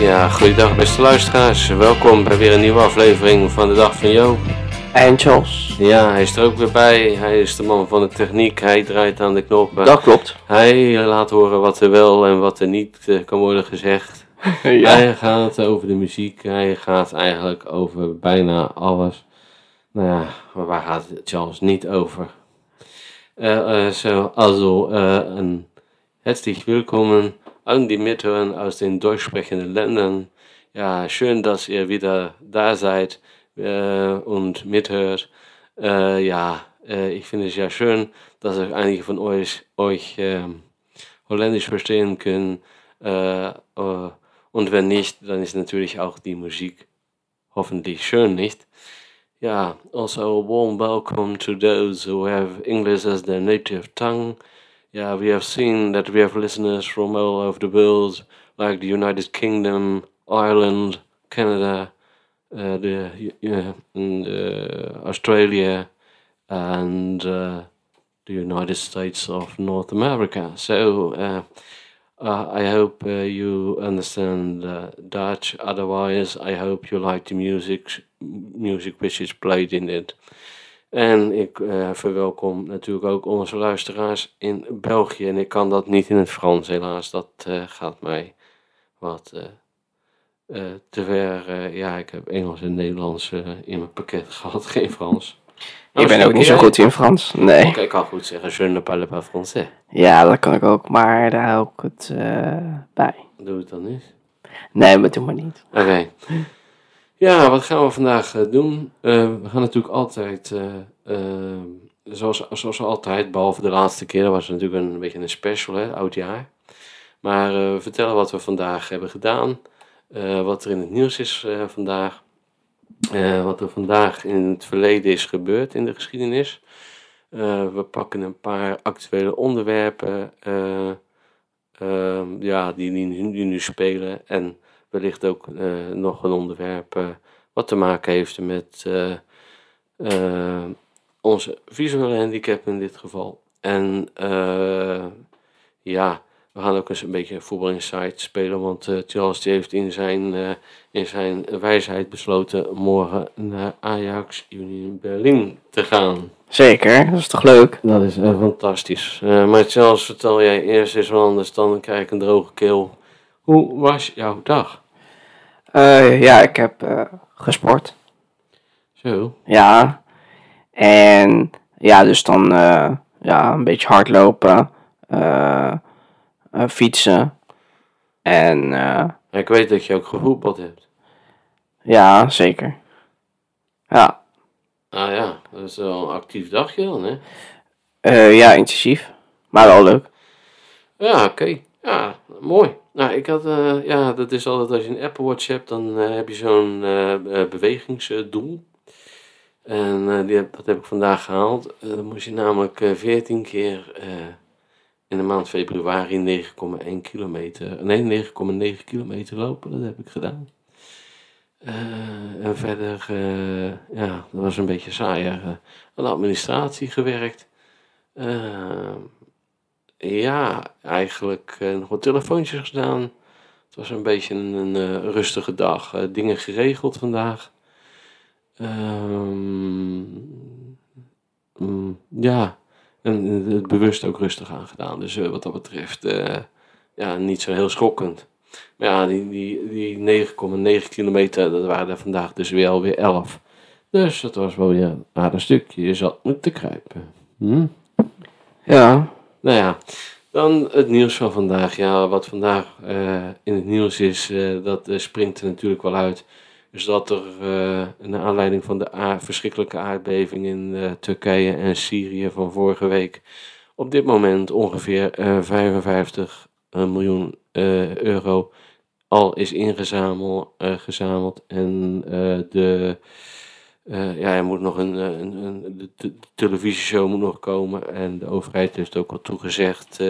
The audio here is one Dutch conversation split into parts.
Ja, goeiedag beste luisteraars. Welkom bij weer een nieuwe aflevering van de Dag van Joop. En Charles. Ja, hij is er ook weer bij. Hij is de man van de techniek. Hij draait aan de knoppen. Dat klopt. Hij laat horen wat er wel en wat er niet eh, kan worden gezegd. Hij gaat over de muziek. Hij gaat eigenlijk over bijna alles. Nou ja, maar waar gaat het Charles niet over? Uh, uh, so, also, uh, ein herzlich willkommen an die Mithören aus den deutschsprechenden Ländern. Ja, schön, dass ihr wieder da seid und mithört. ja, ich finde es ja schön, dass auch einige von euch, euch Holländisch verstehen können. und wenn nicht, dann ist natürlich auch die Musik hoffentlich schön, nicht? Yeah, also a warm welcome to those who have English as their native tongue. Yeah, we have seen that we have listeners from all over the world, like the United Kingdom, Ireland, Canada, uh, the, and, uh, Australia, and uh, the United States of North America. So uh, uh, I hope you understand Dutch. Otherwise, I hope you like the music, music which is played in it. En ik uh, verwelkom natuurlijk ook onze luisteraars in België. En ik kan dat niet in het Frans, helaas. Dat uh, gaat mij wat uh, te ver. ja, ik heb Engels en Nederlands in mijn pakket gehad, geen Frans. Ik ben ook niet zo goed in Frans. Nee. ik kan goed zeggen, je ne parle pas français. Ja, dat kan ik ook, maar daar hou ik het bij. Doe het dan niet? Nee, maar doe maar niet. Oké. Okay. Ja, wat gaan we vandaag uh, doen? Uh, we gaan natuurlijk altijd, zoals, zoals altijd, behalve de laatste keer, dat was natuurlijk een, beetje een special, hè, oud jaar. Maar vertellen wat we vandaag hebben gedaan, wat er in het nieuws is vandaag. Wat er vandaag in het verleden is gebeurd in de geschiedenis. We pakken een paar actuele onderwerpen ja, die, die, die, nu spelen. En wellicht ook nog een onderwerp wat te maken heeft met onze visuele handicap in dit geval. En ja, we gaan ook eens een beetje voetbal insight spelen, want uh, Charles heeft in zijn, uh, in zijn wijsheid besloten morgen naar Ajax Union Berlin te gaan. Zeker, dat is toch leuk? Dat is uh, fantastisch. maar Charles, vertel jij eerst eens wat anders, dan krijg ik een droge keel. Hoe was jouw dag? Ja, ik heb gesport. Zo? Ja, en ja, dus dan ja, een beetje hardlopen. eh fietsen. En... Ik weet dat je ook gevoetbald hebt. Ja, zeker. Ja. Ah ja, dat is wel een actief dagje dan, hè? Ja, intensief. Maar wel leuk. Ja, oké. Ja, mooi. Nou, ik had, uh, ja, dat is altijd als je een Apple Watch hebt, dan uh, heb je zo'n bewegingsdoel. En die heb, dat heb ik vandaag gehaald. dan moest je namelijk 14 keer in de maand februari 9,1 kilometer, nee 9,9 kilometer lopen. Dat heb ik gedaan. En verder, ja, dat was een beetje saaier. Aan de administratie gewerkt. Ja, eigenlijk nog wat telefoontjes gedaan. Het was een beetje een, een rustige dag. dingen geregeld vandaag. Um, ja, en het bewust ook rustig aan gedaan. Dus uh, wat dat betreft, uh, ja, niet zo heel schokkend. Maar ja, die, die, die 9,9 kilometer, dat waren er vandaag dus weer alweer 11. Dus dat was wel weer een aardig stukje. Je zat moeten kruipen. Hm? Ja. Nou ja, dan het nieuws van vandaag. Ja, wat vandaag uh, in het nieuws is, dat springt er natuurlijk wel uit is dat er naar aanleiding van de verschrikkelijke aardbeving in Turkije en Syrië van vorige week op dit moment ongeveer uh, 55 miljoen eh, euro al is ingezameld gezameld en de ja, er moet nog een, een, een de, televisieshow moet nog komen en de overheid heeft ook al toegezegd,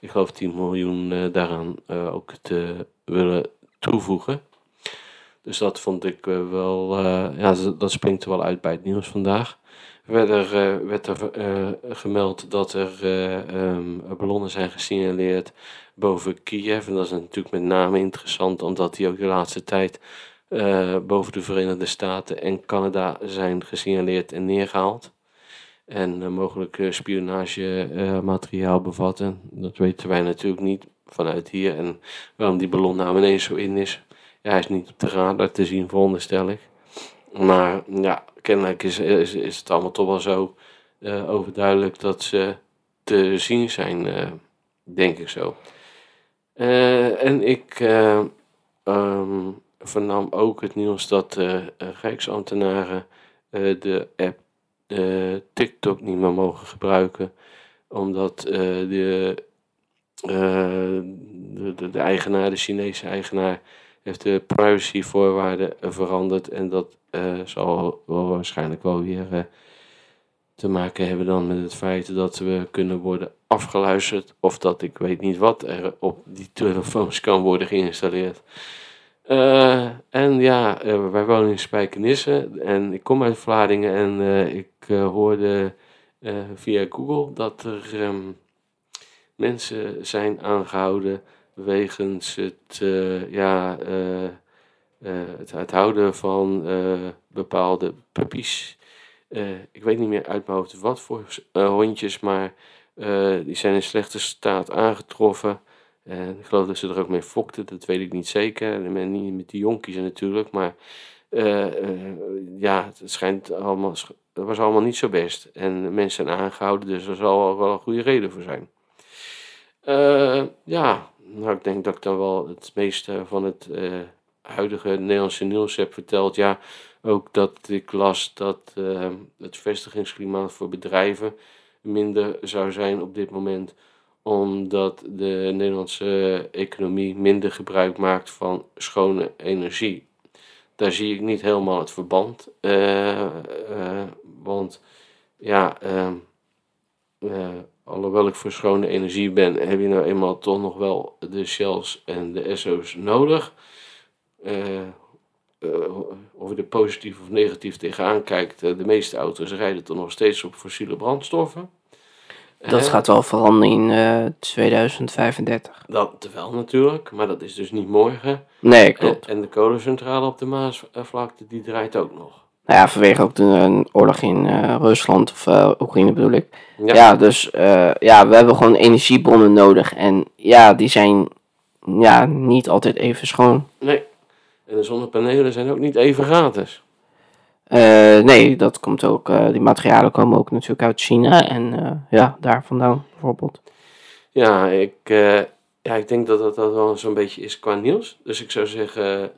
ik geloof 10 miljoen daaraan ook te willen toevoegen. Dus dat vond ik eh, wel, ja, dat springt er wel uit bij het nieuws vandaag. Verder werd er gemeld dat er um, ballonnen zijn gesignaleerd boven Kiev. En dat is natuurlijk met name interessant, omdat die ook de laatste tijd boven de Verenigde Staten en Canada zijn gesignaleerd en neergehaald. En mogelijk spionagemateriaal bevatten. Dat weten wij natuurlijk niet vanuit hier. En waarom die ballon nou ineens zo in is. Ja, hij is niet op de radar te zien, veronderstel ik. Maar ja, kennelijk is, is, is het allemaal toch wel zo uh, overduidelijk dat ze te zien zijn, uh, denk ik zo. Uh, en ik um, vernam ook het nieuws dat de Rijksambtenaren de app TikTok niet meer mogen gebruiken, omdat de, de, de, eigenaar, de Chinese eigenaar, heeft de privacyvoorwaarden veranderd en dat uh, zal wel waarschijnlijk wel weer uh, te maken hebben dan met het feit dat we kunnen worden afgeluisterd of dat ik weet niet wat er op die telefoons kan worden geïnstalleerd. Uh, en ja, wij wonen in Spijkenisse en ik kom uit Vlaardingen en ik hoorde via Google dat er um, mensen zijn aangehouden wegens het, ja, het, het, houden van bepaalde puppies. Ik weet niet meer uit mijn hoofd wat voor hondjes, maar die zijn in slechte staat aangetroffen. Ik geloof dat ze er ook mee fokten, dat weet ik niet zeker. Niet met die jonkies natuurlijk, maar ja, het schijnt allemaal, het was allemaal niet zo best. En mensen zijn aangehouden, dus er zal wel een goede reden voor zijn. ja, nou, ik denk dat ik dan wel het meeste van het huidige Nederlandse nieuws heb verteld, ja, ook dat ik las dat het vestigingsklimaat voor bedrijven minder zou zijn op dit moment, omdat de Nederlandse economie minder gebruik maakt van schone energie. Daar zie ik niet helemaal het verband, uh, uh, want ja, ehm, alhoewel ik voor schone energie ben, heb je nou eenmaal toch nog wel de Shells en de Esso's nodig. Of je er positief of negatief tegenaan kijkt, de meeste auto's rijden toch nog steeds op fossiele brandstoffen. Dat gaat wel veranderen in 2035. Dat wel natuurlijk, maar dat is dus niet morgen. Nee, klopt. En, de kolencentrale op de Maasvlakte, die draait ook nog. Nou ja, vanwege ook de oorlog in Rusland of Oekraïne bedoel ik. Ja, ja dus ja, we hebben gewoon energiebronnen nodig. En ja, die zijn ja, niet altijd even schoon. Nee, en de zonnepanelen zijn ook niet even gratis. Uh, nee, dat komt ook. Uh, die materialen komen ook natuurlijk uit China en uh, ja, daar vandaan bijvoorbeeld. Ja, ik, ja, ik denk dat dat, dat wel zo'n beetje is qua nieuws. Dus ik zou zeggen,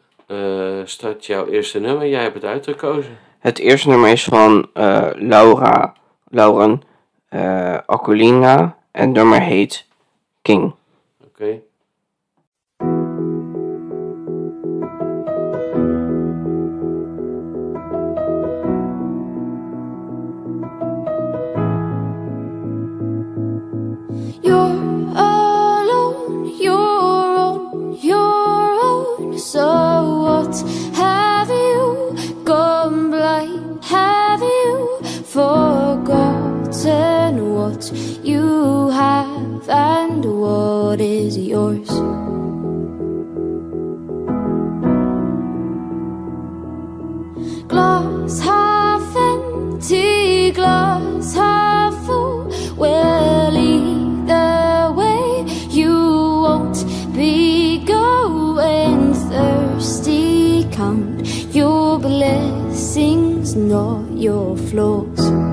start jouw eerste nummer. Jij hebt het uitgekozen. Het eerste nummer is van Laura, Lauren Acolina en het nummer heet King. Oké. Okay. what you have and what is yours. Glass half empty, glass half full. Well, either way, you won't be going thirsty. Count your blessings, not your flaws.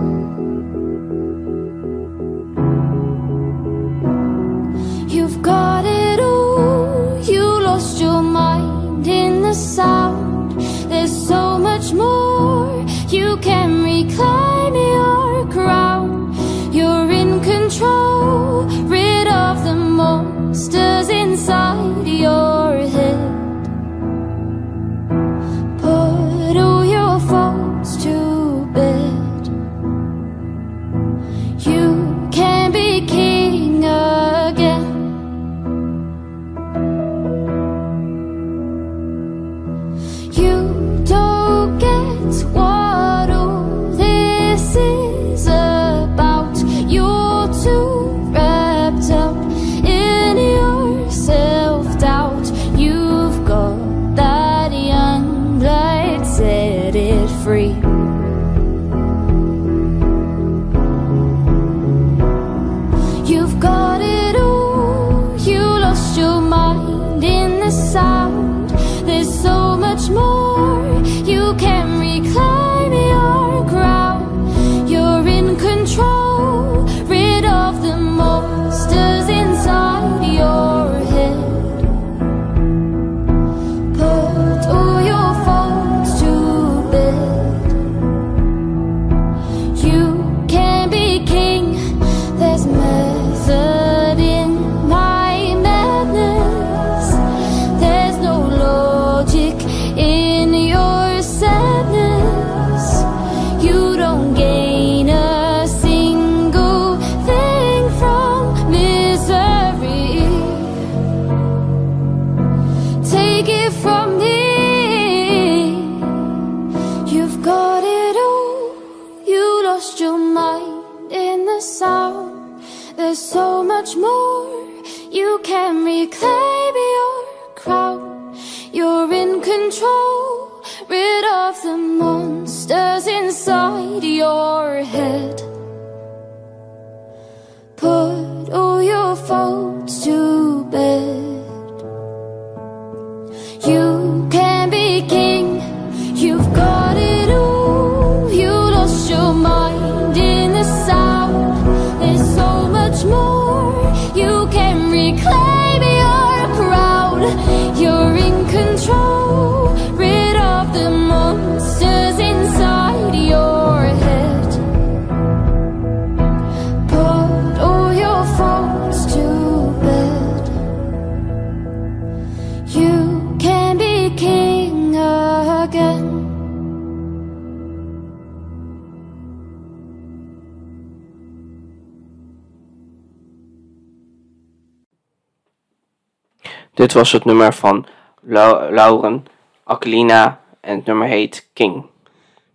Was het nummer van Lau- Lauren Aquilina en het nummer heet King.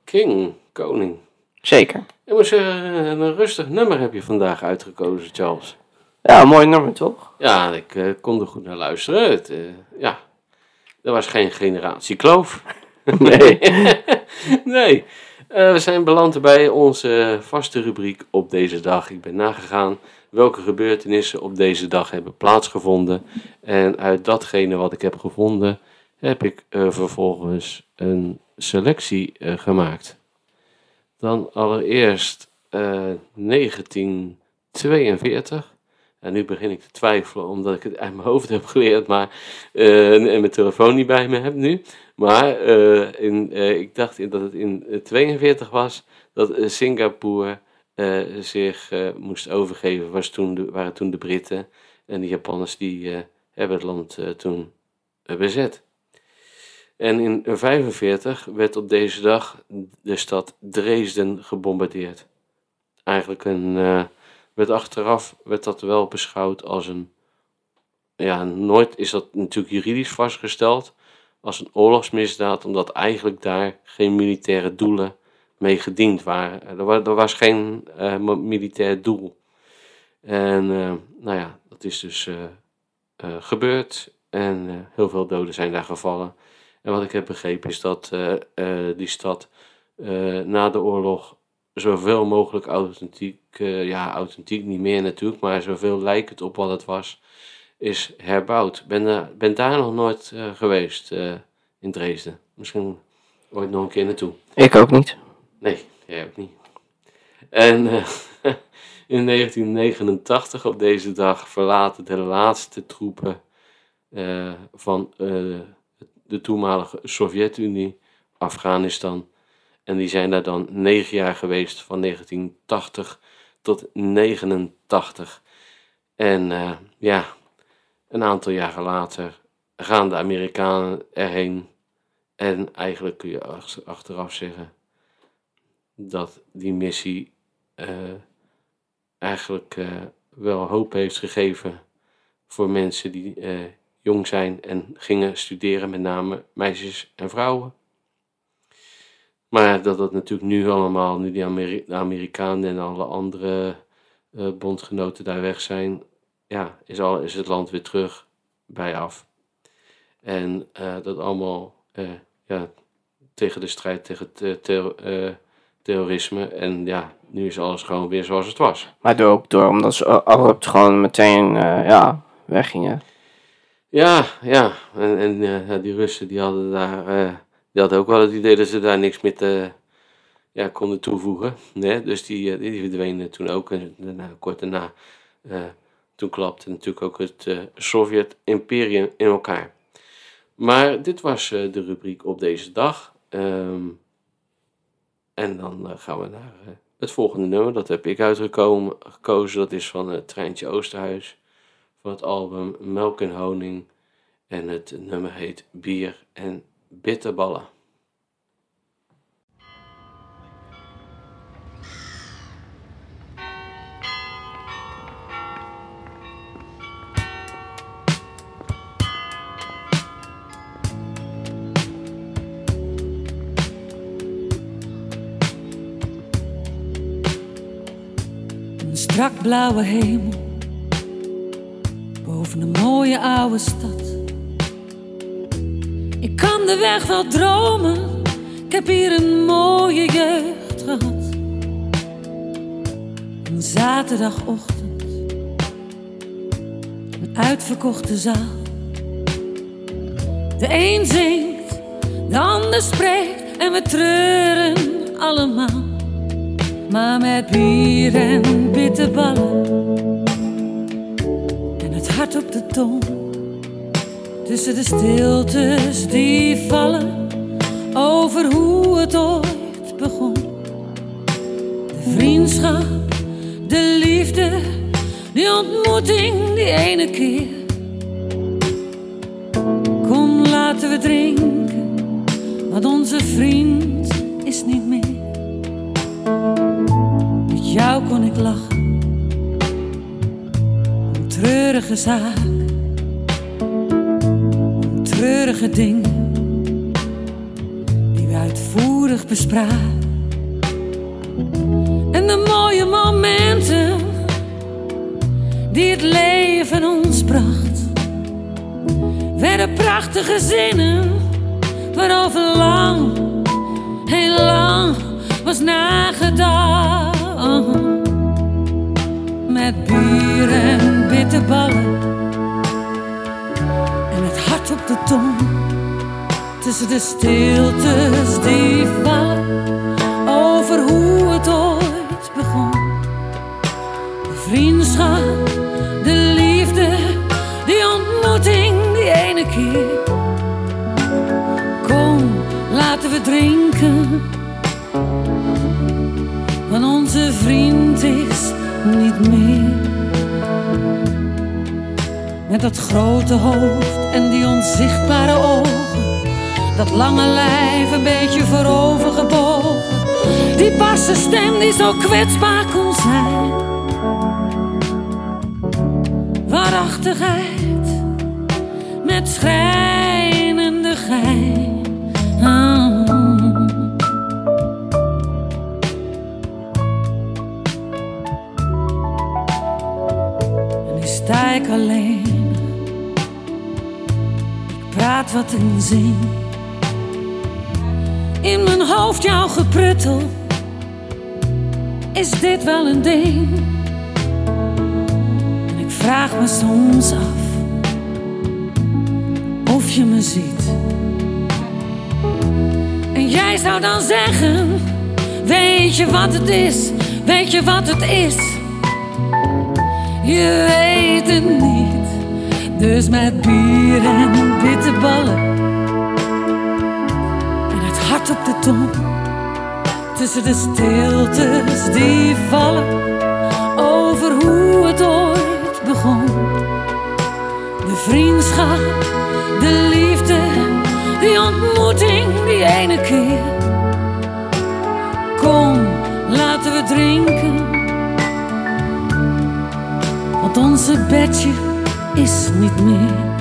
King, koning. Zeker. Ik moet zeggen, een rustig nummer heb je vandaag uitgekozen, Charles. Ja, een mooi nummer toch? Ja, ik eh, kon er goed naar luisteren. Het, eh, ja, er was geen generatie kloof. Nee. nee. Eh, we zijn beland bij onze vaste rubriek op deze dag. Ik ben nagegaan welke gebeurtenissen op deze dag hebben plaatsgevonden. En uit datgene wat ik heb gevonden, heb ik eh, vervolgens een selectie eh, gemaakt. Dan allereerst eh, 1942. En nu begin ik te twijfelen omdat ik het uit mijn hoofd heb geleerd, maar eh, en mijn telefoon niet bij me heb nu. Maar eh, in, eh, ik dacht dat het in eh, 42 was dat eh, Singapore eh, zich eh, moest overgeven. Was toen waren toen de Britten en de Japanners die eh, hebben het land toen bezet. En in 1945 werd op deze dag de stad Dresden gebombardeerd. Eigenlijk een, werd achteraf werd dat wel beschouwd als een, ja, nooit is dat natuurlijk juridisch vastgesteld, als een oorlogsmisdaad, omdat eigenlijk daar geen militaire doelen mee gediend waren. Er, wa- er was geen eh, militair doel. En eh, nou ja, dat is dus eh, eh, gebeurd en eh, heel veel doden zijn daar gevallen. En wat ik heb begrepen is dat eh, eh, die stad eh, na de oorlog zoveel mogelijk authentiek, eh, ja, authentiek niet meer natuurlijk, maar zoveel lijkend op wat het was, is herbouwd. Ben, daar ben daar nog nooit eh, geweest eh, in Dresden. Misschien ooit nog een keer naartoe. Ik ook niet. Nee, jij ook niet. En eh, in 1989 op deze dag verlaten de laatste troepen eh, van eh, de toenmalige Sovjet-Unie Afghanistan. En die zijn daar dan negen jaar geweest, van 1980 tot 89. En ja, een aantal jaren later gaan de Amerikanen erheen. En eigenlijk kun je ach- achteraf zeggen dat die missie eh, eigenlijk eh, wel hoop heeft gegeven voor mensen die eh, jong zijn en gingen studeren, met name meisjes en vrouwen. Maar dat dat natuurlijk nu allemaal, nu die de Amerikanen en alle andere bondgenoten daar weg zijn, ja, is, al, is het land weer terug bij af. En dat allemaal ja, tegen de strijd tegen te- terro- eh, terrorisme. En ja, nu is alles gewoon weer zoals het was. Maar door, ook door omdat ze abrupt gewoon meteen eh, ja, weggingen. Ja, ja. En, en eh, die Russen die hadden daar, eh, die hadden ook wel het idee dat ze daar niks meer te, ja, konden toevoegen. Nee? Dus die, die verdwenen toen ook. En daarna, kort daarna, toen klapte natuurlijk ook het Sovjet-imperium in elkaar. Maar dit was de rubriek op deze dag. Ehm, en dan eh, gaan we naar eh, het volgende nummer. Dat heb ik uitgekomen, gekozen. Dat is van het Treintje Oosterhuis. Van het album Melk en Honing. En het nummer heet Bier en Bitterballen. Een strak blauwe hemel boven een mooie oude stad. Ik kan de weg wel dromen, ik heb hier een mooie jeugd gehad. Een zaterdagochtend, een uitverkochte zaal. De een zingt, de ander spreekt en we treuren allemaal. Maar met bier en bitterballen en het hart op de tong. Tussen de stiltes die vallen over hoe het ooit begon. De vriendschap, de liefde, die ontmoeting die ene keer. Kom, laten we drinken, kon ik lachen, een treurige zaak, een treurige dingen die we uitvoerig bespraken. En de mooie momenten. Die het leven ons bracht, werden prachtige zinnen. Waarover lang, heel lang was nagedacht. Met bier en bitterballen en het hart op de tong. Tussen de stiltes die vallen over hoe het ooit begon. De vriendschap, de liefde, die ontmoeting die ene keer. Kom, laten we drinken, want onze vriend is niet meer. Met dat grote hoofd en die onzichtbare ogen, dat lange lijf een beetje voorover gebogen. Die barse stem die zo kwetsbaar kon zijn. Waarachtigheid met schrijnende gein. Ah. Alleen. Ik praat wat en zing. In mijn hoofd jouw gepruttel. Is dit wel een ding? En ik vraag me soms af of je me ziet. En jij zou dan zeggen: Weet je wat het is? Weet je wat het is? Je weet het niet. Dus met bier en bitterballen en het hart op de tong. Tussen de stiltes die vallen over hoe het ooit begon. De vriendschap, de liefde, die ontmoeting die ene keer. Kom, laten we drinken, onze bedje is niet meer.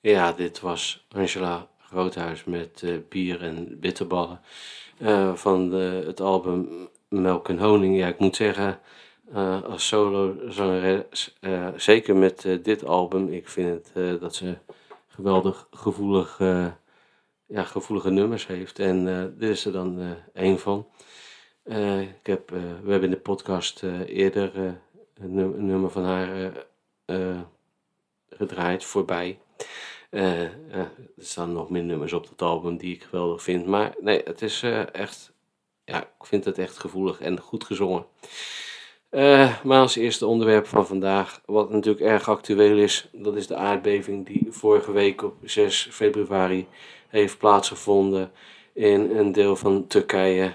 Ja, dit was Angela Groothuis met eh, bier en bitterballen eh, van de, het album Melk en Honing. Ja, ik moet zeggen, eh, als solozangeres, eh zeker met eh, dit album, ik vind het, dat ze geweldig gevoelig, ja, gevoelige nummers heeft. En dit is er dan één van. Ik heb, we hebben in de podcast eerder een, num- een nummer van haar gedraaid, voorbij. Er staan nog meer nummers op dat album die ik geweldig vind. Maar nee, het is echt, ja, ik vind het echt gevoelig en goed gezongen. Eh, maar als eerste onderwerp van vandaag, wat natuurlijk erg actueel is, dat is de aardbeving die vorige week op 6 februari heeft plaatsgevonden in een deel van Turkije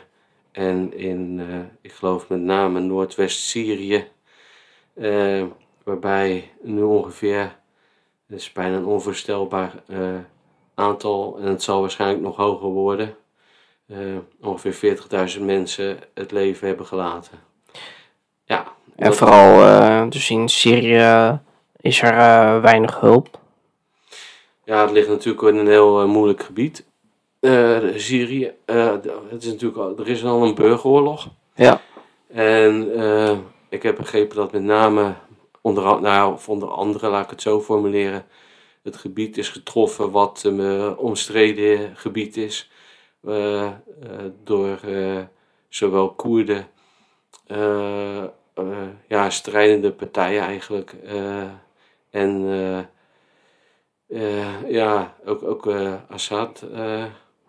en in, eh, ik geloof met name Noordwest-Syrië, eh, waarbij nu ongeveer, is bijna een onvoorstelbaar aantal en het zal waarschijnlijk nog hoger worden, eh, ongeveer 40.000 mensen het leven hebben gelaten. Ja, En vooral eh, dus in Syrië is er eh, weinig hulp. Ja, het ligt natuurlijk in een heel moeilijk gebied. Syrië, het is natuurlijk al, er is al een burgeroorlog. Ja. En ik heb begrepen dat met name, onder, nou, of onder andere, laat ik het zo formuleren, het gebied is getroffen wat een omstreden gebied is. Eh, door eh, zowel Koerden, eh, ja, strijdende partijen eigenlijk. en ja, ook, ook Assad.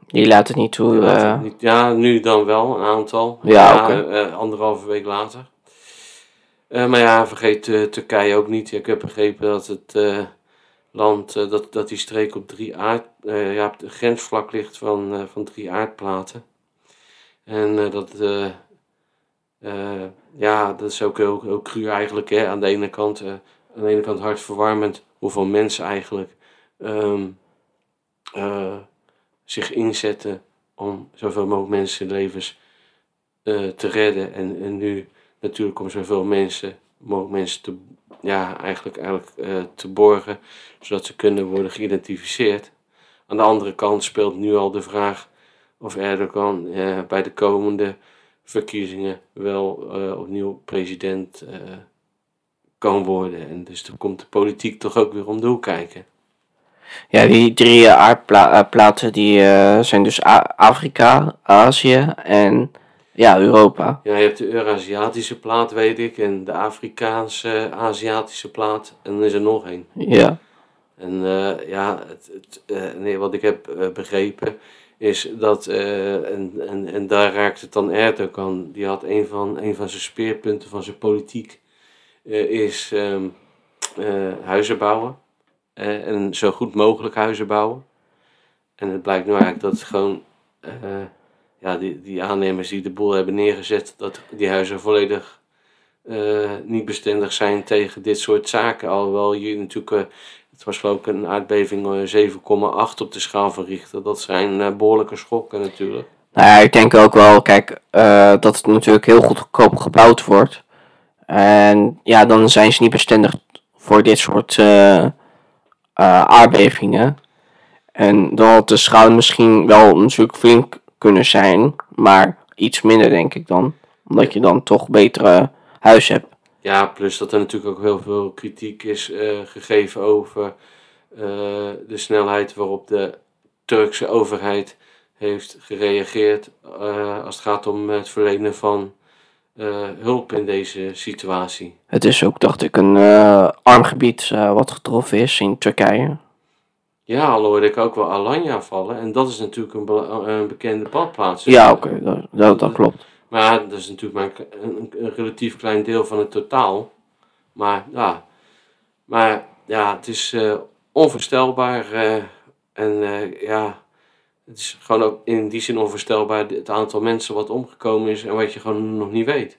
Die laat het niet toe. het niet- ja, nu dan wel, een aantal. Ja, eh, anderhalve week later. Maar ja, vergeet Turkije ook niet. Ik heb begrepen dat het land, eh, dat, dat die streek op drie aard, eh, ja, op de grensvlak ligt van, eh, van drie aardplaten. En dat, ja, dat is ook heel, heel cru eigenlijk. Hè? Aan de ene kant, aan de ene kant hartverwarmend hoeveel mensen eigenlijk ehm, eh, zich inzetten om zoveel mogelijk mensenlevens eh te redden. En, en nu natuurlijk om zoveel mensen, mogelijk mensen te, ja, eigenlijk, eigenlijk eh, te borgen, zodat ze kunnen worden geïdentificeerd. Aan de andere kant speelt nu al de vraag of Erdogan eh, bij de komende verkiezingen wel eh, opnieuw president kan worden. En dus dan komt de politiek toch ook weer om de hoek kijken. Ja, die drie aardplaten die zijn dus Afrika, Azië en ja, Europa. Ja, je hebt de Eurasiatische plaat, weet ik, en de Afrikaanse Aziatische plaat, en dan is er nog één. Ja, En eh, ja, het, het, eh, nee, wat ik heb eh, begrepen is dat, en, en, en daar raakt het dan Erdogan, die had een van, een van zijn speerpunten van zijn politiek, is ehm, eh, huizen bouwen. En zo goed mogelijk huizen bouwen. En het blijkt nu eigenlijk dat het gewoon, ja, die, die aannemers die de boel hebben neergezet, dat die huizen volledig eh, niet bestendig zijn tegen dit soort zaken. Alhoewel je natuurlijk, eh, het was geloof ik een aardbeving eh, 7,8 op de schaal van Richter. Dat zijn eh, behoorlijke schokken natuurlijk. nou ja, ik denk ook wel, kijk, eh, dat het natuurlijk heel goedkoop gebouwd wordt. En ja, dan zijn ze niet bestendig voor dit soort eh, eh, aardbevingen. En dan had de schaal misschien wel natuurlijk flink kunnen zijn, maar iets minder denk ik dan. Omdat je dan toch betere huis hebt. Ja, plus dat er natuurlijk ook heel veel kritiek is eh, gegeven over eh, de snelheid waarop de Turkse overheid heeft gereageerd eh, als het gaat om het verlenen van hulp in deze situatie. Het is ook, dacht ik, een arm gebied wat getroffen is in Turkije. Ja, al hoorde ik ook wel Alanya vallen en dat is natuurlijk een, een bekende badplaats. Ja, oké, dat, dat, dat klopt. Maar dat is natuurlijk maar een, relatief klein deel van het totaal. Maar ja, maar, ja het is eh, onvoorstelbaar. eh, en eh, ja, het is gewoon ook in die zin onvoorstelbaar het aantal mensen wat omgekomen is en wat je gewoon nog niet weet.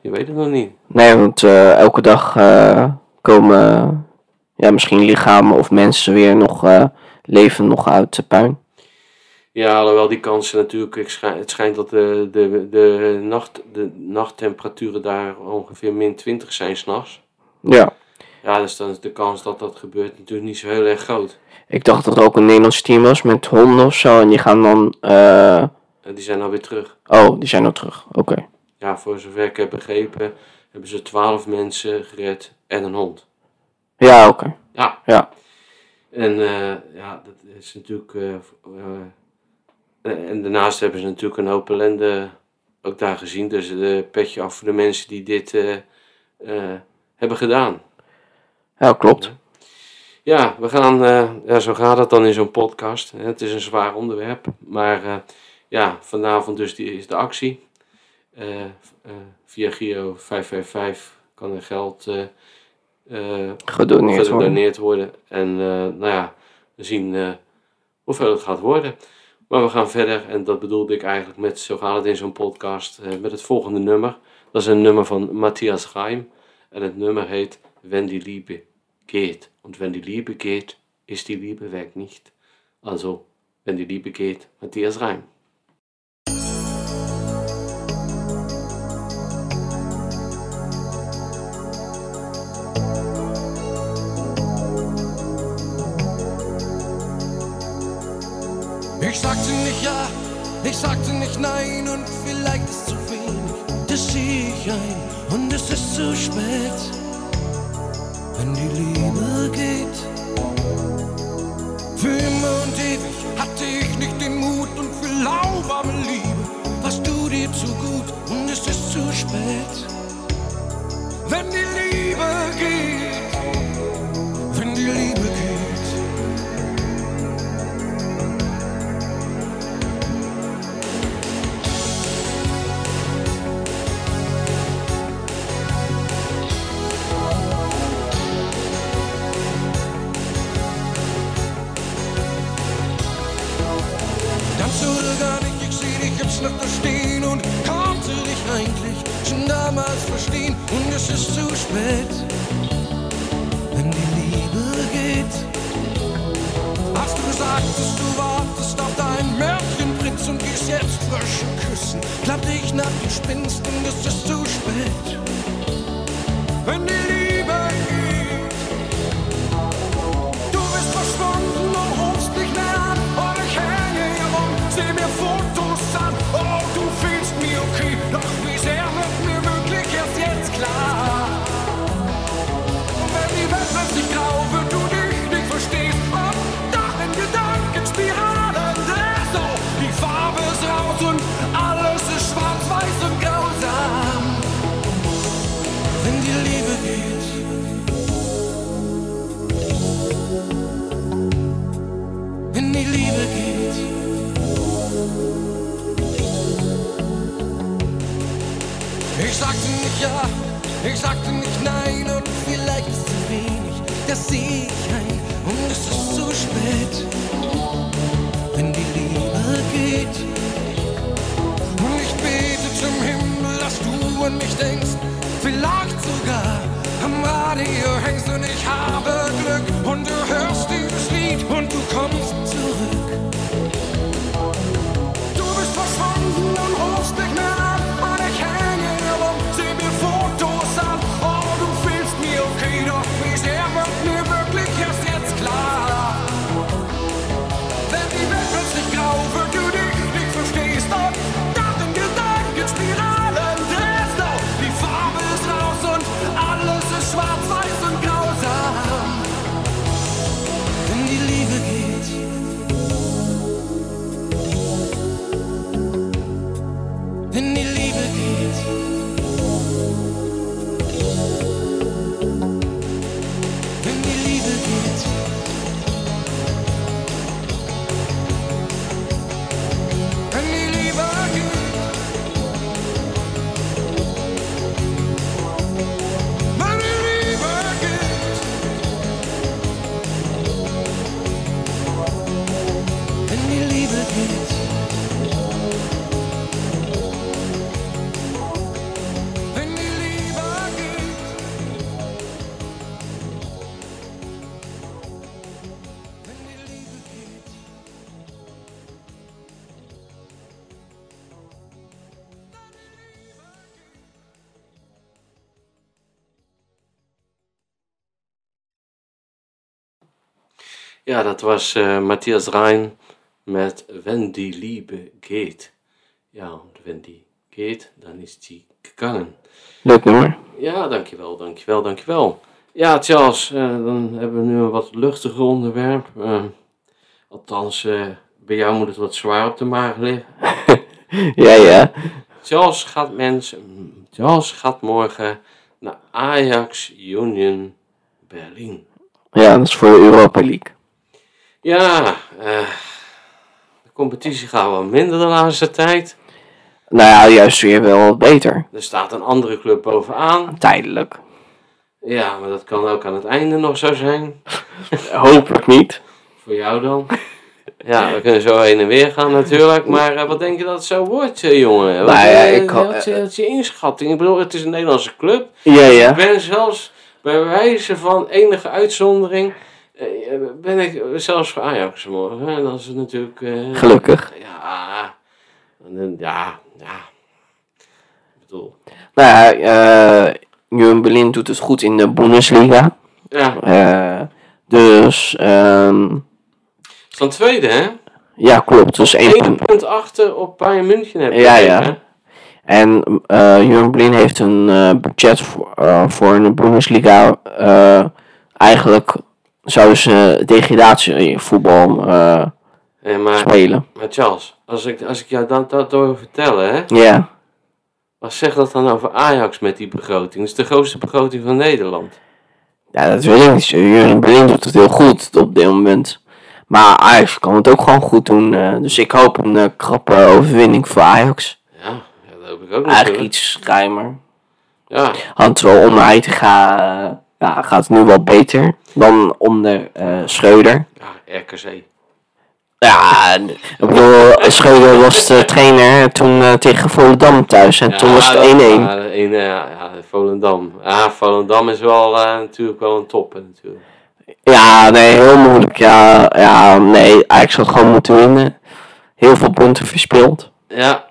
Je weet het nog niet. Nee, want eh, elke dag eh, komen ja, misschien lichamen of mensen weer nog eh, leven nog uit de puin. Ja, alhoewel die kansen natuurlijk, schijn- het schijnt dat de, de, de, nacht, de nachttemperaturen daar ongeveer min 20 zijn s'nachts. Ja, Ja, dus dan is de kans dat dat gebeurt natuurlijk niet zo heel erg groot. ik dacht dat er ook een Nederlands team was met honden of zo. En die gaan dan. eh, die zijn alweer terug. oh, die zijn al terug. Oké. Ja, voor zover ik heb begrepen, hebben ze twaalf mensen gered en een hond. Ja, oké. Ja. Ja. En eh, ja, dat is natuurlijk. eh, eh, en daarnaast hebben ze natuurlijk een hoop ellende ook daar gezien. Dus de petje af voor de mensen die dit hebben gedaan. Ja, klopt. Ja, we gaan, ja, zo gaat het dan in zo'n podcast. Het is een zwaar onderwerp, maar ja, vanavond dus die, is de actie. Eh, via Giro 555 kan er geld Gedoneerd worden. gedoneerd worden. En eh, nou ja, we zien eh, hoeveel het gaat worden. Maar we gaan verder, en dat bedoelde ik eigenlijk met Zo gaat het in zo'n podcast, eh, met het volgende nummer. Dat is een nummer van Matthias Reim. En het nummer heet Wenn die Liebe geht. Und wenn die Liebe geht, ist die Liebe weg nicht. Also, wenn die Liebe geht, Matthias Reim. Nicht nein und vielleicht ist zu wenig. Das sehe ich ein und es ist zu spät, wenn die Liebe geht. Für immer und ewig hatte ich nicht den Mut und für lauwarme Liebe warst du dir zu gut und es ist zu spät. Wenn die Liebe geht, wenn die Liebe dich noch da und konnte dich eigentlich schon damals verstehen. Und es ist zu spät, wenn die Liebe geht. Als du sagtest, du wartest auf deinen Märchenprinz und gehst jetzt frische küssen, glaubte ich nach, du spinnst und es ist zu spät. Wenn die Liebe ja, ich sagte nicht nein und vielleicht ist zu wenig, das sehe ich ein und es ist zu spät, wenn die Liebe geht. Und ich bete zum Himmel, dass du an mich denkst, vielleicht sogar am Radio hängst und ich habe Glück und du hörst dieses Ja, dat was eh, Matthias Rein met Wenn die Liebe geht. Ja, die geht, dan is die gegangen. Leuk nummer. Ja, dankjewel, dankjewel, dankjewel. Ja, Charles, eh, dan hebben we nu een wat luchtiger onderwerp. Eh, althans, bij jou moet het wat zwaar op de maag liggen. ja, ja. Charles gaat mensen, Charles gaat morgen naar Ajax Union Berlin. Ja, dat is voor de Europa League. Ja, eh, de competitie gaat wel minder de laatste tijd. Nou ja, juist weer wel wat beter. Er staat een andere club bovenaan. Tijdelijk. Ja, maar dat kan ook aan het einde nog zo zijn. Hopelijk niet. Voor jou dan. Ja, we kunnen zo heen en weer gaan natuurlijk. Maar eh, wat denk je dat het zo wordt, eh, jongen? Wat, Nou ja, ik is- wat is je inschatting? Ik bedoel, het is een Nederlandse club. Ja, ja. Ik ben zelfs bij wijze van enige uitzondering... eh, ben ik zelfs voor Ajax morgen. En dat is natuurlijk... eh, Gelukkig. Ja, en dan- ja, ja. Ik bedoel... Nou ja, eh Union Berlin doet het goed in de Bundesliga. Ja, Eh, dus, van tweede, hè? Ja, klopt. Dus één punt. punt achter op Bayern München heb je. Ja, ja. hè? En eh Union Berlin heeft een eh, budget voor, eh, voor een Bundesliga. eh eigenlijk zouden ze eh Eh, maar, spelen. maar Charles, als ik, als ik jou dat, dat door vertellen, hè? Ja. Wat zegt dat dan over Ajax met die begroting? Dat is de grootste begroting van Nederland. ja, dat weet ik niet. Union Berlin doet het heel goed op dit moment. Maar Ajax kan het ook gewoon goed doen. eh, dus ik hoop een eh, krappe overwinning voor Ajax. Ja, ja dat hoop ik ook Eigenlijk natuurlijk. iets ruimer. Ja, Want wel onder Heitinga eh, ja, gaat het nu wel beter dan onder eh Schreuder. ja, RKC. Ja, ik bedoel, Schreuder was de trainer toen eh, tegen Volendam thuis. En toen was het 1-1. Ja, ja, Volendam. Ja, Volendam is wel eh, natuurlijk wel een topper natuurlijk. Ja, nee, heel moeilijk. Ja, ja, nee, Ajax had gewoon moeten winnen. Heel veel punten verspeeld. Ja,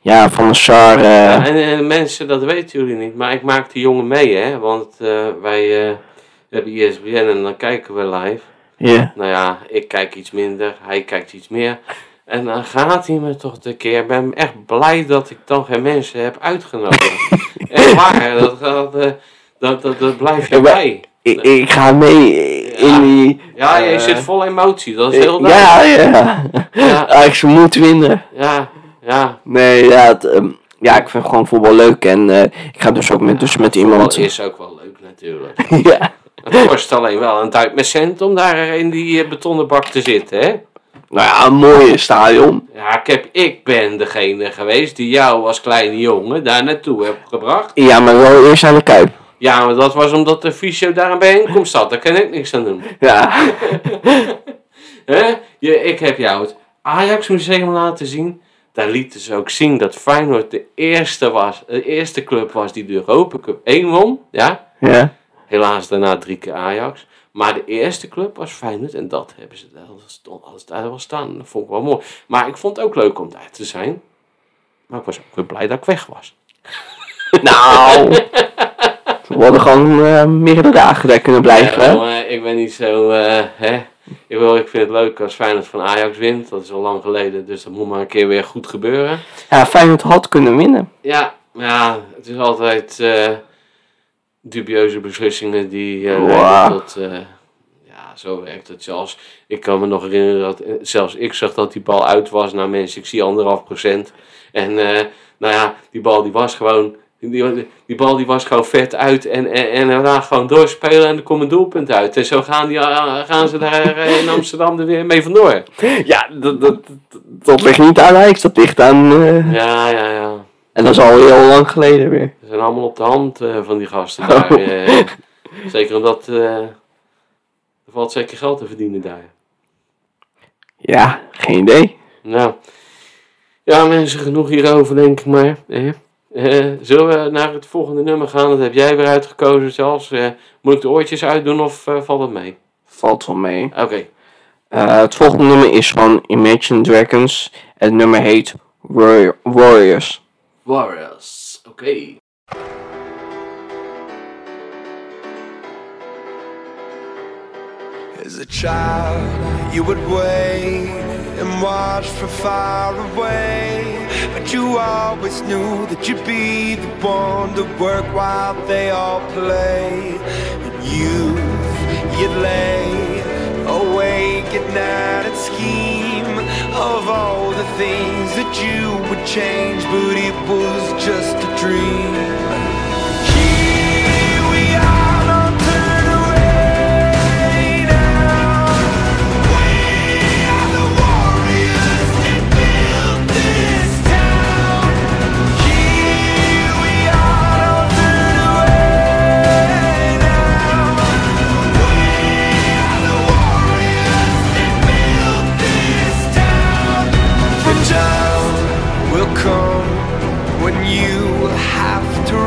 Ja, Van der Sar. eh, Ja, en, en mensen, dat weten jullie niet, maar ik maak die jongen mee, hè. Want eh, wij eh, hebben ESPN en dan kijken we live. ja. Nou ja, ik kijk iets minder, hij kijkt iets meer. En dan gaat hij me toch de keer. Ik ben echt blij dat ik dan geen mensen heb uitgenodigd. echt waar, dat, dat, dat, dat blijf je Ja, bij. ik, ik ga mee in die... Ja, je zit vol emotie, dat is heel duidelijk. Ja, ja. Ja. Ajax moet winnen. Ja, ja. Nee, ja, het, ehm, ja, ik vind gewoon voetbal leuk. En eh, ik ga dus ook met, dus met iemand... Dat is ook wel leuk natuurlijk. ja. Het kost alleen wel een duit met cent om daar in die eh, betonnen bak te zitten, hè? Nou ja, een mooie stadion. Ja, ik, heb, ik ben degene geweest die jou als kleine jongen daar naartoe heb gebracht. Ja, maar wel eerst aan de Kuip. Ja, maar dat was omdat de fysio daar een bijeenkomst had. Daar kan ik niks aan doen. Ja. Hè? Je, ik heb jou het Ajax Museum laten zien. Daar lieten ze ook zien dat Feyenoord de eerste, was, de eerste club was die de Europa Cup 1 won. Ja? Ja. Helaas daarna drie keer Ajax. Maar de eerste club was Feyenoord en dat hebben ze daar, stond, alles daar wel staan. Dat vond ik wel mooi. Maar ik vond het ook leuk om daar te zijn. Maar ik was ook weer blij dat ik weg was. Nou. We hadden gewoon eh, meerdere dagen daar kunnen blijven. Ja, hè? maar ik ben niet zo... eh, hè? Ik, wil, ik vind het leuk als Feyenoord van Ajax wint. Dat is al lang geleden, dus dat moet maar een keer weer goed gebeuren. Ja, Feyenoord had kunnen winnen. Ja, maar ja, het is altijd eh, dubieuze beslissingen die eh, Wow. tot... eh, ja, zo werkt het zelfs. Ik kan me nog herinneren dat zelfs ik zag dat die bal uit was. Nou mensen, ik zie anderhalf procent. En nou ja, die bal die was gewoon... Die, die bal die was gewoon vet uit en, en, en daarna gewoon doorspelen en er komt een doelpunt uit. En zo gaan, die, eh, gaan ze daar eh, in Amsterdam er weer mee vandoor. Ja, dat, dat, dat, ligt niet aan Ajax, dat ligt aan... eh, Ja, ja, ja. En dat is al heel lang geleden weer. Ze zijn allemaal op de hand van die gasten daar. Oh. eh. zeker omdat er valt zeker geld te verdienen daar. Ja, geen idee. Nou, ja mensen, genoeg hierover denk ik maar. Eh, zullen we naar het volgende nummer gaan? Dat heb jij weer uitgekozen zelfs. Eh, moet ik de oortjes uitdoen of eh, valt het mee? Valt wel mee. Oké. Eh, het volgende nummer is van Imagine Dragons. Het nummer heet Warrior- Warriors. Warriors. Oké. As a child, you would wait and watch from far away. You always knew that you'd be the one to work while they all play. And you, you'd lay awake at night and scheme of all the things that you would change, but it was just a dream.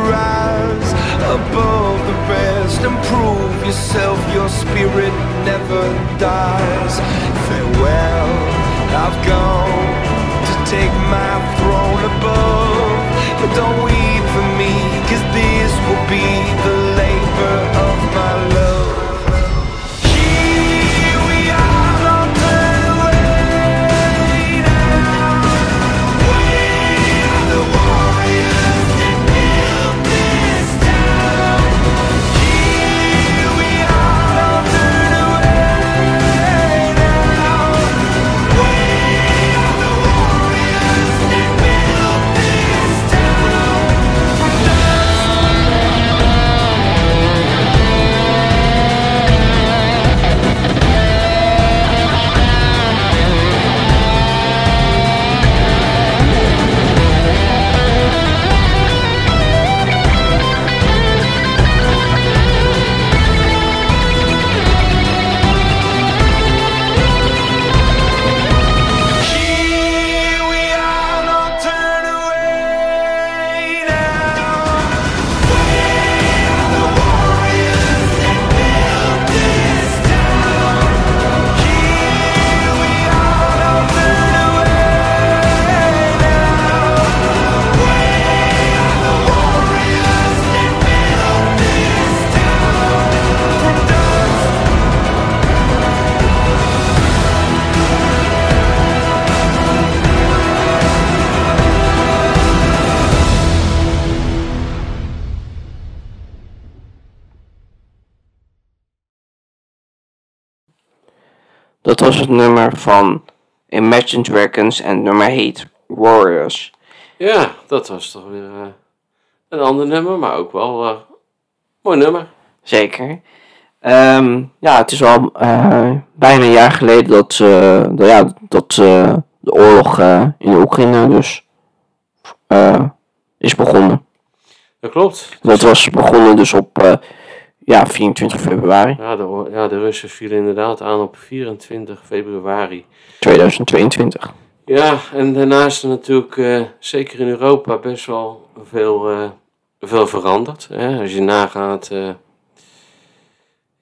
Rise above the rest and prove yourself. Your spirit never dies. Farewell, I've gone to take my throne above. But don't weep for me, cause this will be the het nummer van Imagine Dragons en het nummer heet Warriors. Ja, dat was toch weer eh, een ander nummer, maar ook wel eh mooi nummer. Zeker. Ehm, ja, het is al eh, bijna een jaar geleden dat, dat, ja, dat de oorlog in de Oekraïne dus is begonnen. Dat klopt. Dat was begonnen dus op ja, 24 februari Ja de, ja, de Russen vielen inderdaad aan op 24 februari. 2022. Ja, en daarnaast is er natuurlijk, eh, zeker in Europa, best wel veel, eh, veel veranderd. Hè? Als je nagaat, eh,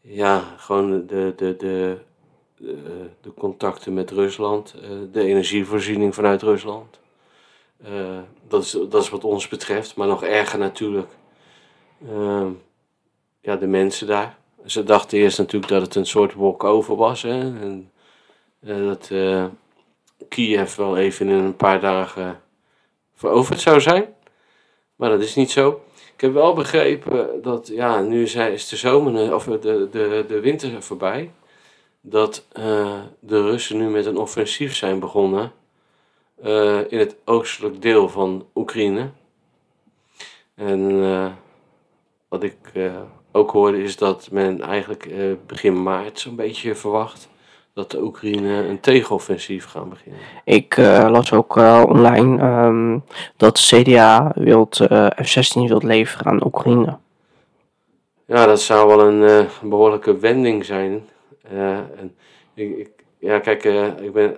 ja, gewoon de, de, de, de, de contacten met Rusland, de energievoorziening vanuit Rusland. Dat, is, dat is wat ons betreft, maar nog erger natuurlijk, ehm, ja, de mensen daar. Ze dachten eerst natuurlijk dat het een soort walk-over was. Hè? En, eh, dat eh, Kiev wel even in een paar dagen veroverd zou zijn. Maar dat is niet zo. Ik heb wel begrepen dat, ja, nu is, de zomer, of de, de, de winter voorbij. Dat eh, de Russen nu met een offensief zijn begonnen. eh, in het oostelijk deel van Oekraïne. En eh, wat ik eh, ook hoorde is dat men eigenlijk eh, begin maart zo'n beetje verwacht dat de Oekraïne een tegenoffensief gaan beginnen. Ik eh, las ook eh, online ehm, dat de CDA wilt, eh, F-16 wilt leveren aan Oekraïne. Ja, dat zou wel een eh, behoorlijke wending zijn. En ik, ik, ja, kijk, ik ben,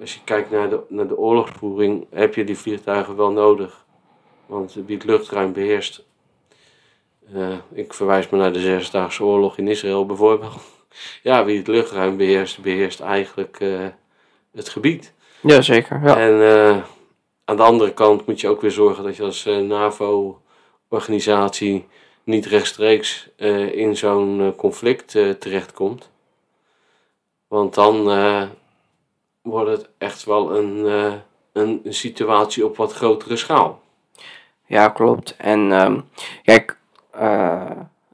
als je kijkt naar de, naar de oorlogsvoering, heb je die vliegtuigen wel nodig. Want wie het luchtruim beheerst. Eh, ik verwijs me naar de Zesdaagse Oorlog in Israël bijvoorbeeld. Ja, wie het luchtruim beheerst, beheerst eigenlijk eh, het gebied. Jazeker, ja. En eh, aan de andere kant moet je ook weer zorgen dat je als NAVO-organisatie niet rechtstreeks in zo'n conflict terechtkomt. Want dan wordt het echt wel een, een, een situatie op wat grotere schaal. Ja, klopt. En ehm, kijk,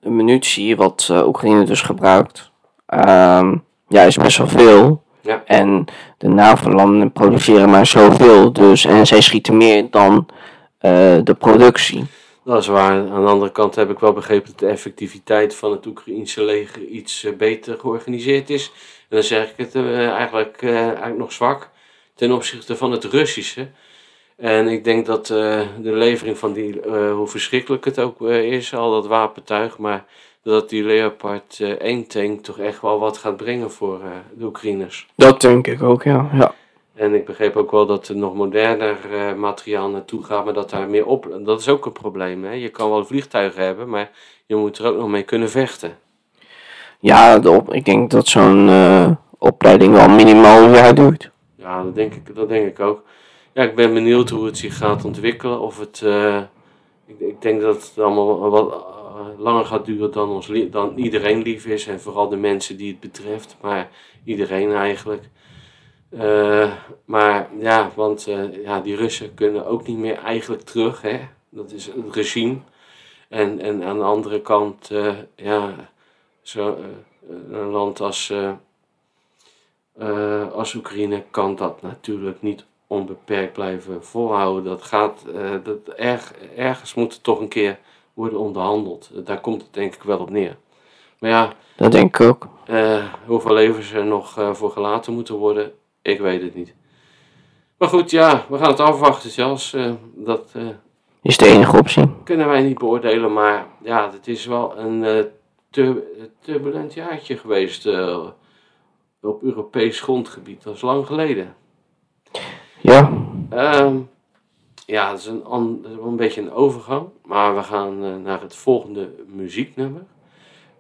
de munitie wat eh, Oekraïne dus gebruikt, ehm, ja, is best wel veel. Ja. En de NAVO-landen produceren maar zoveel, dus en zij schieten meer dan eh, de productie. Dat is waar. Aan de andere kant heb ik wel begrepen dat de effectiviteit van het Oekraïense leger iets eh, beter georganiseerd is. En dan zeg ik het eh, eigenlijk, eh, eigenlijk nog zwak ten opzichte van het Russische. En ik denk dat eh, de levering van die, eh, hoe verschrikkelijk het ook eh, is, al dat wapentuig, maar dat die Leopard eh 1 tank toch echt wel wat gaat brengen voor de Oekraïners. Dat denk ik ook, ja. ja. En ik begreep ook wel dat er nog moderner materiaal naartoe gaat, maar dat daar meer op. Dat is ook een probleem. Hè? Je kan wel vliegtuigen hebben, maar je moet er ook nog mee kunnen vechten. Ja, de op, ik denk dat zo'n opleiding wel minimaal een jaar duurt. Ja, dat denk ik, dat denk ik ook. Ja, ik ben benieuwd hoe het zich gaat ontwikkelen. Of het, eh, ik, ik denk dat het allemaal wat, eh, langer gaat duren dan, ons, dan iedereen lief is. En vooral de mensen die het betreft. Maar iedereen eigenlijk. Eh, maar ja, want ja, die Russen kunnen ook niet meer eigenlijk terug. Hè? Dat is het regime. En, en aan de andere kant, ja, zo, een land als, als Oekraïne kan dat natuurlijk niet onbeperkt blijven volhouden. Dat gaat, eh, dat erg, ergens moet het toch een keer worden onderhandeld. Daar komt het denk ik wel op neer. Maar ja, Dat denk ik ook. eh, hoeveel levens er nog eh, voor gelaten moeten worden, ik weet het niet. Maar goed, ja, we gaan het afwachten zelfs. dat Is de enige optie. kunnen wij niet beoordelen, maar ja, het is wel een tur- turbulent jaartje geweest op Europees grondgebied. Dat is lang geleden. Ja, Ehm, ja, het is, een, een beetje een overgang, maar we gaan eh, naar het volgende muzieknummer.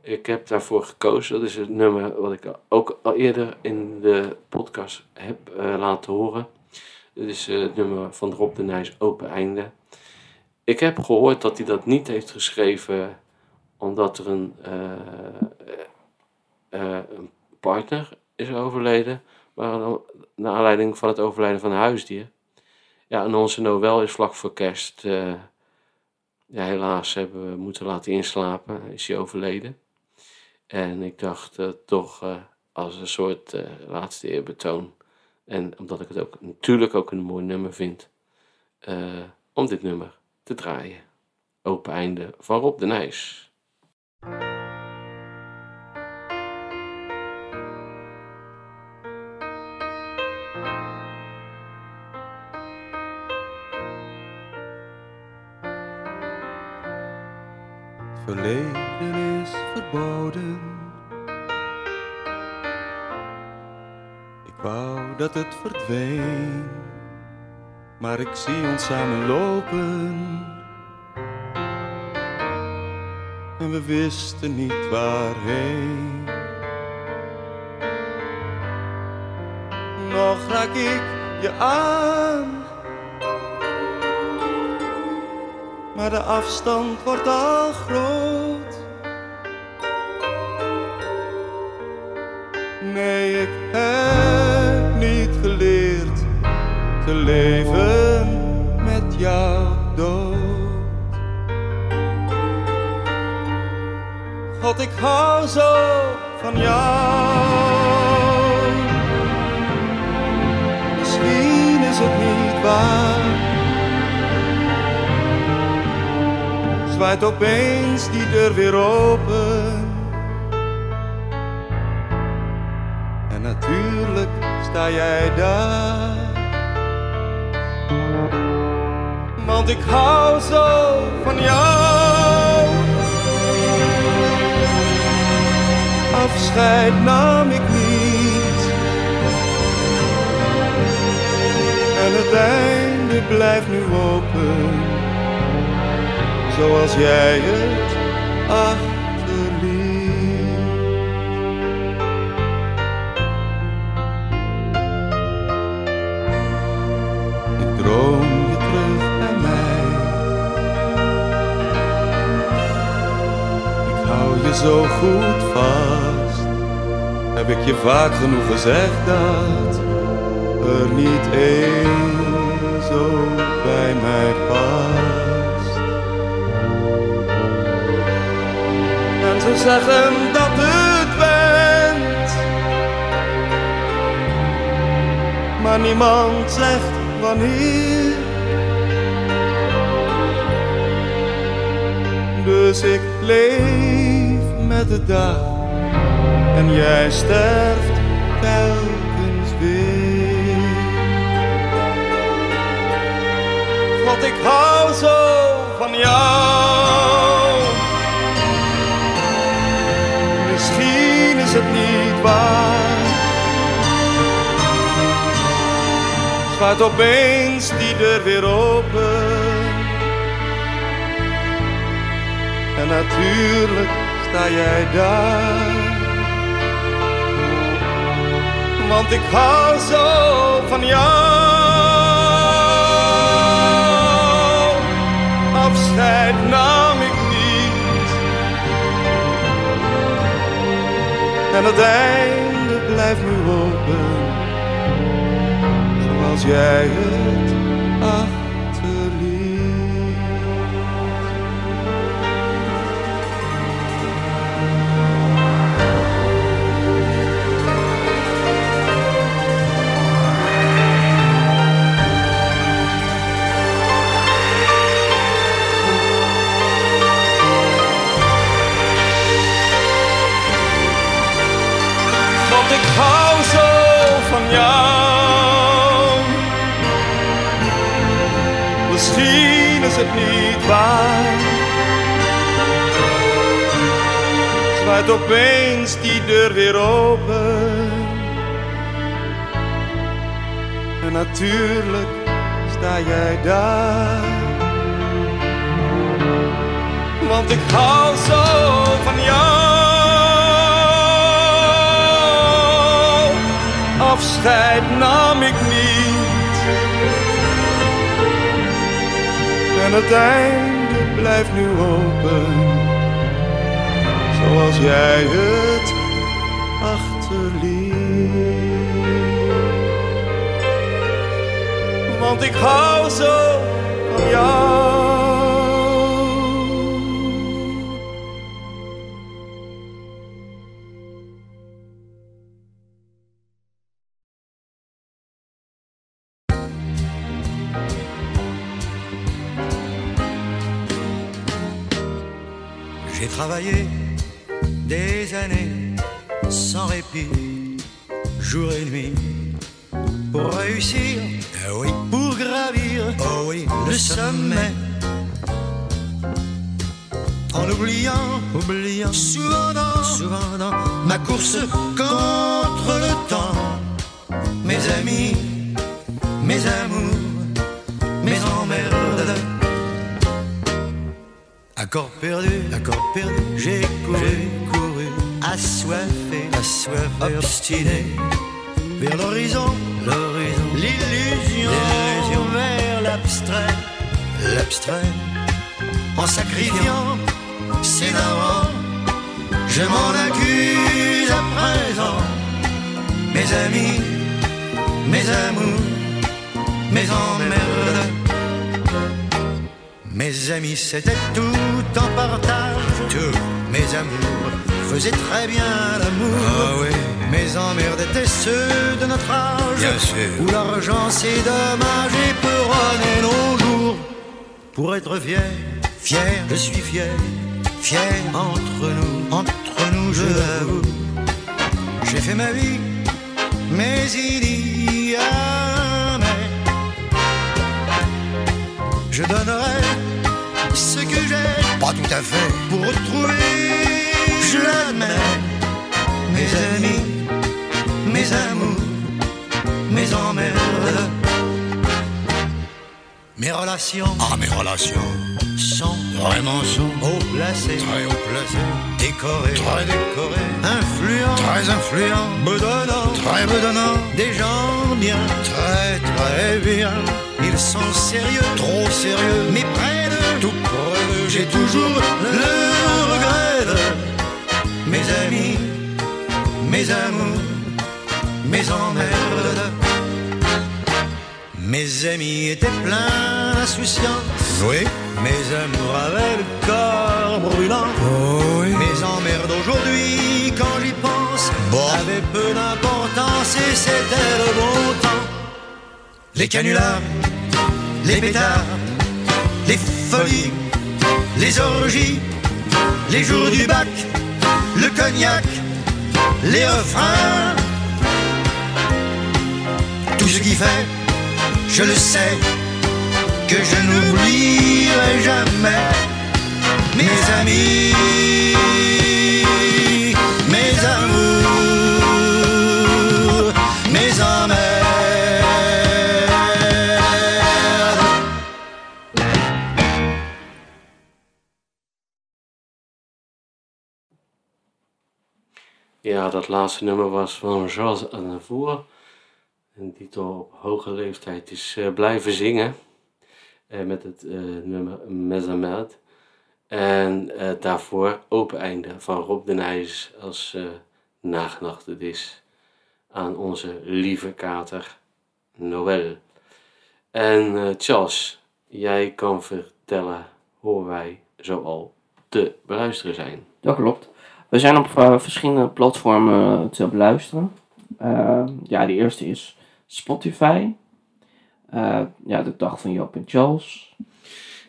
Ik heb daarvoor gekozen, dat is het nummer wat ik ook al eerder in de podcast heb eh, laten horen. Dit is eh, het nummer van Rob de Nijs, Open Einde. Ik heb gehoord dat hij dat niet heeft geschreven omdat er een, een partner is overleden, dan- naar aanleiding van het overlijden van een huisdier. Ja, en onze Noël is vlak voor kerst. eh, ja, helaas hebben we moeten laten inslapen. Is hij overleden. En ik dacht eh, toch, eh, als een soort laatste eerbetoon. En omdat ik het ook natuurlijk ook een mooi nummer vind, om dit nummer te draaien. Open einde van Rob de Nijs. Het verdween, maar ik zie ons samen lopen. En we wisten niet waarheen. Nog raak ik je aan. maar de afstand wordt al groot. Te leven met jou dood. God, ik hou zo van jou. Misschien is het niet waar. zwaait opeens die deur weer open. En natuurlijk sta jij daar. Want ik hou zo van jou. Afscheid nam ik niet. En het einde blijft nu open zoals jij het achterliet. Zo goed vast. Heb ik je vaak genoeg gezegd dat er niet één zo bij mij past. En ze zeggen dat het went. Maar niemand zegt wanneer. Dus ik leef met de en jij sterft telkens weer. God, ik hou zo van jou. Misschien is het niet waar. Gaat opeens die deur weer open. En natuurlijk sta jij daar. Want ik hou zo van jou. Afscheid nam ik niet. En het einde blijft nu open. Zoals jij het is het niet waar. Zwaait opeens die deur weer open. En natuurlijk sta jij daar. Want ik hou zo van jou. Afscheid nam ik niet. En het einde blijft nu open. Zoals jij het achterliet. Want ik hou zo van jou. J'ai travaillé des années sans répit, jour et nuit, pour réussir, ah oui, pour gravir, oh oui, le sommet. En oubliant, oubliant, souvent dans, souvent dans ma course contre le temps, mes amis, mes amours, mes emmerdes. Accord perdu, accord perdu, j'ai couru, couru, assoiffé, assoiffé, obstiné, vers l'horizon, l'horizon, l'illusion, l'illusion, vers l'abstrait, l'abstrait, en sacrifiant, c'est je m'en accuse à présent, mes amis, mes amours, mes emmerdes. Mes amis, c'était tout en partage. Tout. Mes amours faisaient très bien l'amour. Mes emmerdes étaient ceux de notre âge. Bien sûr. Où l'argent c'est dommage et peut nos jours. Pour être fier, fier, je suis fier. Fier entre nous, entre nous, je l'avoue. J'ai fait ma vie, mais il y a mais. Je donnerai tout à fait. pour retrouver, je l'admets, mes amis, mes amours, mes emmerdes. Mes relations Ah, mes relations. sont Vraiment sont haut placées, très haut placées. décorées, Très décorées. influents, Très influents. bedonnants, Très bedonnants. des gens bien, très très bien. Ils sont sérieux, Trop sérieux. mais près de Tout près d'eux. J'ai toujours le regret de mes amis, mes amours, mes emmerdes. Mes amis étaient pleins d'insouciance, Oui. mes amours avaient le corps brûlant. Oh oui. Mes emmerdes aujourd'hui, quand j'y pense, Bon. avaient peu d'importance et c'était le bon temps. Les canulars, les pétards, folies, les orgies, les jours du bac, le cognac, les refrains. Tout ce qui fait, je le sais, que je n'oublierai jamais. Mes amis, Ja, dat laatste nummer was van Charles Aznavour. En die toch op hoge leeftijd is eh, blijven zingen. Eh, met het eh, nummer Mezamed. En daarvoor Open Einde van Rob de Nijs als nagedachte is aan onze lieve kater Noël. En Charles, jij kan vertellen hoe wij zoal te beluisteren zijn. Dat klopt. We zijn op eh, verschillende platformen te beluisteren. Eh, ja, de eerste is Spotify. Eh, ja, de dag van Joop en Charles.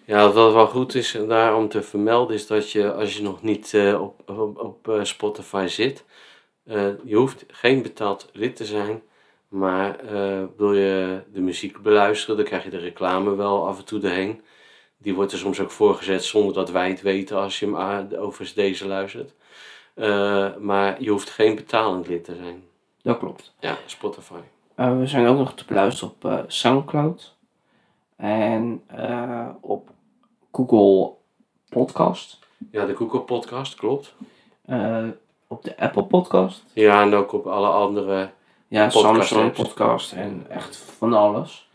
Ja, wat wel goed is daar om te vermelden is dat je als je nog niet eh, op, op, Spotify zit, je hoeft geen betaald lid te zijn, maar wil je de muziek beluisteren, dan krijg je de reclame wel af en toe erheen. Die wordt er soms ook voorgezet zonder dat wij het weten als je hem a- over deze luistert. Eh, maar je hoeft geen betalend lid te zijn. Dat klopt. Ja, Spotify. Eh, we zijn ook nog te beluisteren op eh, Soundcloud. En op Google Podcast. Ja, de Google Podcast, klopt. Op de Apple Podcast. Ja, en ook op alle andere Ja, Podcast Samsung. Podcast en echt van alles.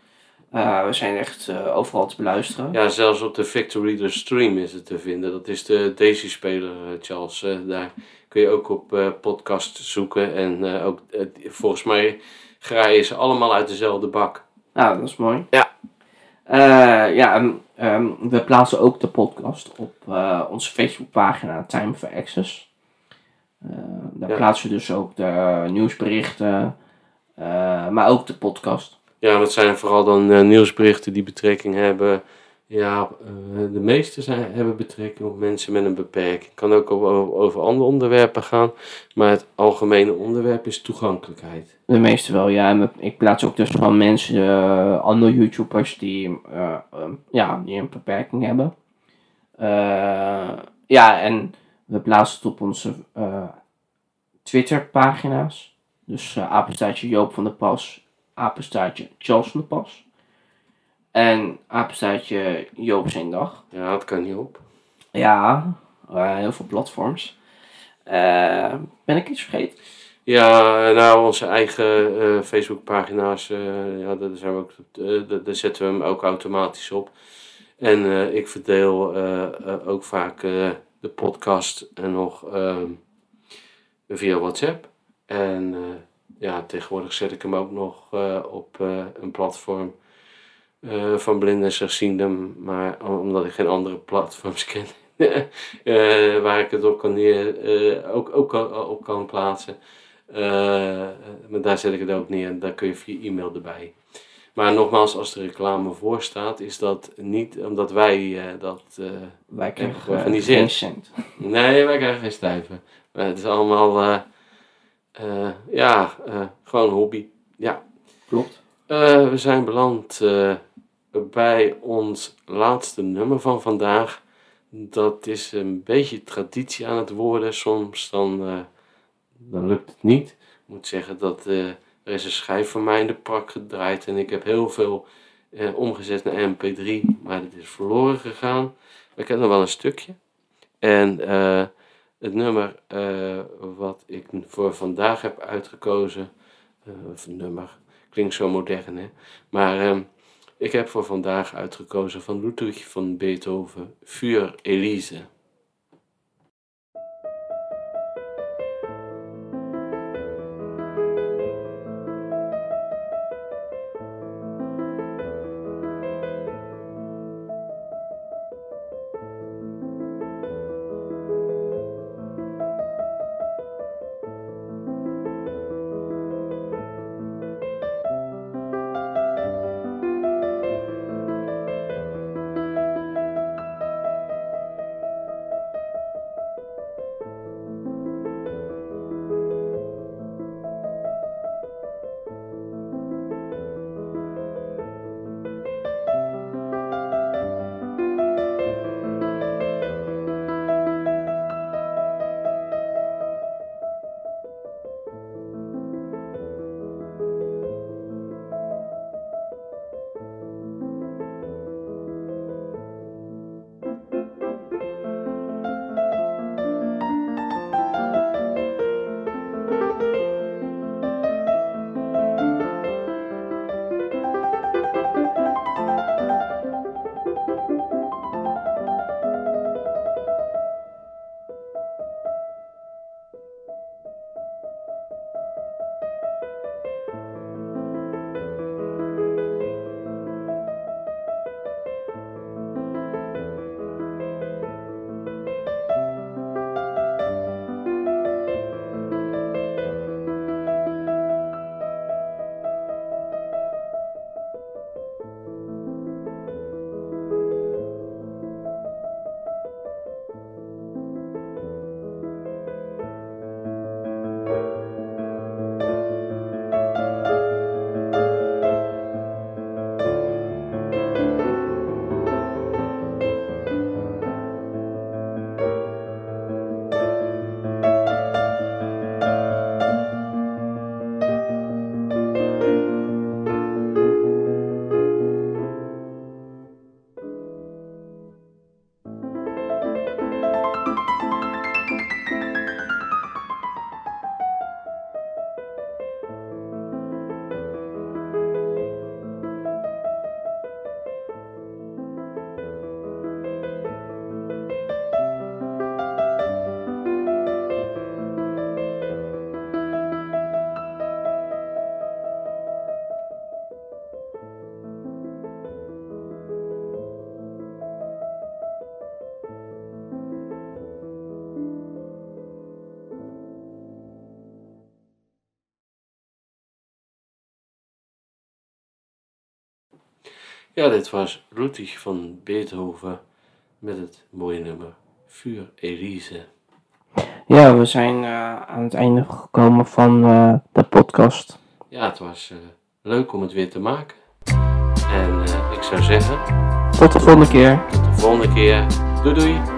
Eh, we zijn echt eh, overal te beluisteren. Ja, zelfs op de Victor Reader Stream is het te vinden. Dat is de Daisy-speler, eh, Charles. Daar kun je ook op podcast zoeken. En ook, volgens mij graaien ze allemaal uit dezelfde bak. Nou, dat is mooi. Ja. Ja, ehm, we plaatsen ook de podcast op onze Facebookpagina Time for Access. Daar Ja. plaatsen we dus ook de nieuwsberichten, maar ook de podcast. Ja, dat zijn vooral dan eh, nieuwsberichten die betrekking hebben Ja, eh, de meeste zijn, hebben betrekking op mensen met een beperking. Het kan ook over, over andere onderwerpen gaan, maar het algemene onderwerp is toegankelijkheid. De meeste wel, ja. Ik plaats ook dus gewoon mensen, eh, andere YouTubers die, eh, ehm, ja, die een beperking hebben. Ja, en we plaatsen het op onze Twitter-pagina's. Dus apenstaartje Joop van der Pas, apenstaartje Charles van der Pas. En apenstaartje Joop zijn dag. Ja, dat kan niet op. Ja, heel veel platforms. Eh, ben ik iets vergeten? Ja, nou, onze eigen eh, Facebookpagina's, eh ja, daar, zijn we ook, daar- daar zetten we hem ook automatisch op. En ik verdeel ook vaak de podcast en nog ehm, via WhatsApp. En ja, tegenwoordig zet ik hem ook nog eh, op eh, een platform eh, van blinden en slechtzienden, maar om- omdat ik geen andere platforms ken. waar ik het op kan, neer, ook, ook op kan plaatsen. Maar daar zet ik het ook neer en daar kun je via e-mail erbij. Maar nogmaals, als er reclame voor staat, is dat niet omdat wij dat. Wij krijgen geen cent. nee, wij krijgen geen stijven. Maar het is allemaal. Eh, ja, eh, gewoon hobby. Ja. Klopt. Eh, we zijn beland bij ons laatste nummer van vandaag. Dat is een beetje traditie aan het worden. Soms dan, dan lukt het niet. Ik moet zeggen dat er is een schijf van mij in de prak gedraaid. En ik heb heel veel omgezet naar mp3. Maar het is verloren gegaan. Maar ik heb nog wel een stukje. En het nummer eh, wat ik voor vandaag heb uitgekozen. eh, of nummer. Klinkt zo modern, hè? Maar ehm, ik heb voor vandaag uitgekozen van Ludwig van Beethoven, Vuur Elise. Ja, dit was Ludwig van Beethoven met het mooie nummer Vuur Elise. Ja, we zijn eh, aan het einde gekomen van eh, de podcast. Ja, het was eh, leuk om het weer te maken. En ik zou zeggen, Tot de volgende keer. tot de volgende keer. Doei doei!